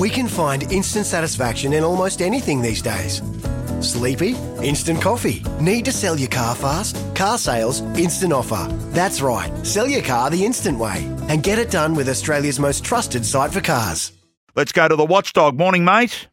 We can find instant satisfaction in almost anything these days. Sleepy? Instant coffee. Need to sell your car fast? Car sales, instant offer. That's right, sell your car the instant way and get it done with Australia's most trusted site for cars. Let's go to the watchdog. Morning, mate.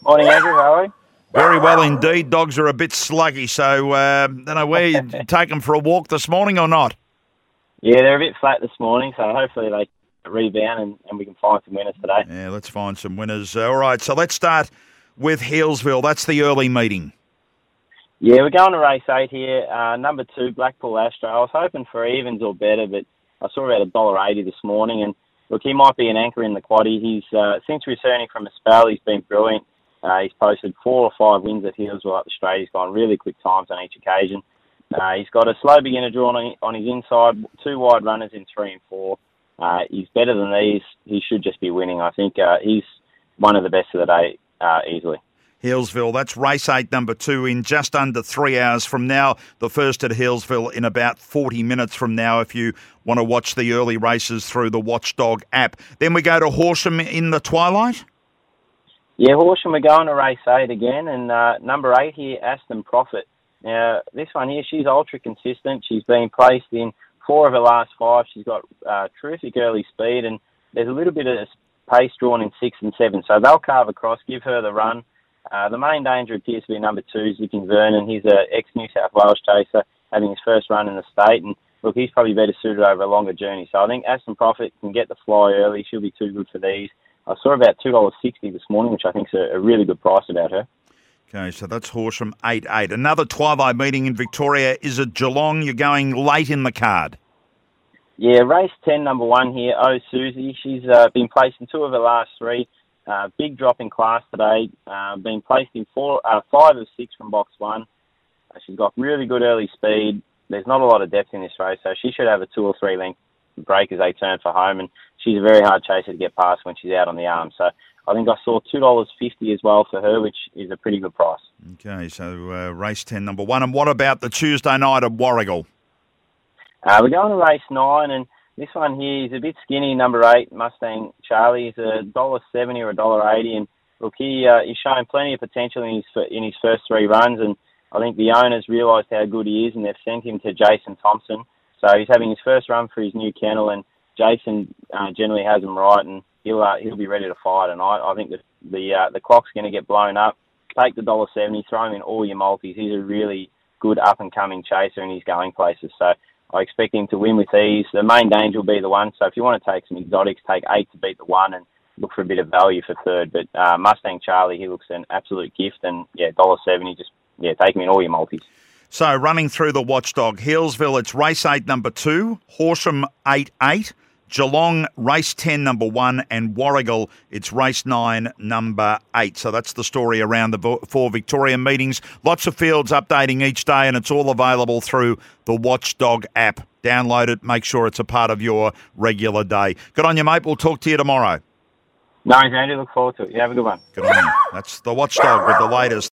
Morning, Andrew. How are you? Very well indeed. Dogs are a bit sluggy, so uh, don't know where you take them for a walk this morning or not. Yeah, they're a bit flat this morning, so hopefully they rebound and, and we can find some winners today. Yeah, let's find some winners. All right, so let's start with Healesville. That's the early meeting. Yeah, we're going to race eight here. Uh, number two, Blackpool Astro. I was hoping for evens or better, but I saw about a dollar eighty this morning, and look, he might be an anchor in the quaddy. He's uh, since returning from a spell, he's been brilliant. Uh, he's posted four or five wins at Healesville up the straight. He's gone really quick times on each occasion. Uh, he's got a slow beginner drawn on, on his inside, two wide runners in three and four. Uh, he's better than these. He should just be winning. I think uh, he's one of the best of the day uh, easily. Healesville. that's race eight, number two, in just under three hours from now. The first at Healesville in about 40 minutes from now, if you want to watch the early races through the Watchdog app. Then we go to Horsham in the twilight. Yeah, Horsham, we're going to race eight again, and uh, number eight here, Aston Profit. Now, this one here, she's ultra consistent. She's been placed in four of her last five. She's got uh, terrific early speed, and there's a little bit of pace drawn in six and seven. So they'll carve across, give her the run. Uh, the main danger appears to be number two, Zipping Vernon. He's a ex-New South Wales chaser, having his first run in the state, and look, he's probably better suited over a longer journey. So I think Aston Profit can get the fly early. She'll be too good for these. I saw about two dollars sixty this morning, which I think is a, a really good price about her. Okay, so that's Horsham 8 8. Another twilight meeting in Victoria is at Geelong. You're going late in the card. Yeah, race 10, number one here, Oh Susie. She's uh, been placed in two of her last three. Uh, big drop in class today. Uh, been placed in four, uh, five of six from box one. Uh, she's got really good early speed. There's not a lot of depth in this race, so she should have a two or three length break as they turn for home. And she's a very hard chaser to get past when she's out on the arm. So I think I saw two dollars fifty as well for her, which is a pretty good price. Okay, so uh, race ten, number one, and what about the Tuesday night at Warragul? Uh, we're going to race nine, and this one here is a bit skinny. Number eight, Mustang Charlie, is a dollar seventy or a dollar eighty, and look, he uh, he's showing plenty of potential in his in his first three runs, and I think the owners realised how good he is, and they've sent him to Jason Thompson. So he's having his first run for his new kennel, and Jason uh, generally has him right, and he'll uh, he'll be ready to fight. And I, I think that the uh, the clock's going to get blown up. Take the dollar seventy, throw him in all your multis. He's a really good up and coming chaser, and he's going places. So I expect him to win with ease. The main danger will be the one. So if you want to take some exotics, take eight to beat the one, and look for a bit of value for third. But uh, Mustang Charlie, he looks an absolute gift, and yeah, dollar seventy. Just yeah, take him in all your multis. So running through the watchdog, Healesville, it's race eight, number two, Horsham eight eight. Geelong, race 10, number one, and Warragul, it's race nine, number eight. So that's the story around the four Victorian meetings. Lots of fields updating each day, and it's all available through the Watchdog app. Download it, make sure it's a part of your regular day. Good on you, mate. We'll talk to you tomorrow. Nice, Andy. Look forward to it. You have a good one. Good on you. That's the Watchdog with the latest.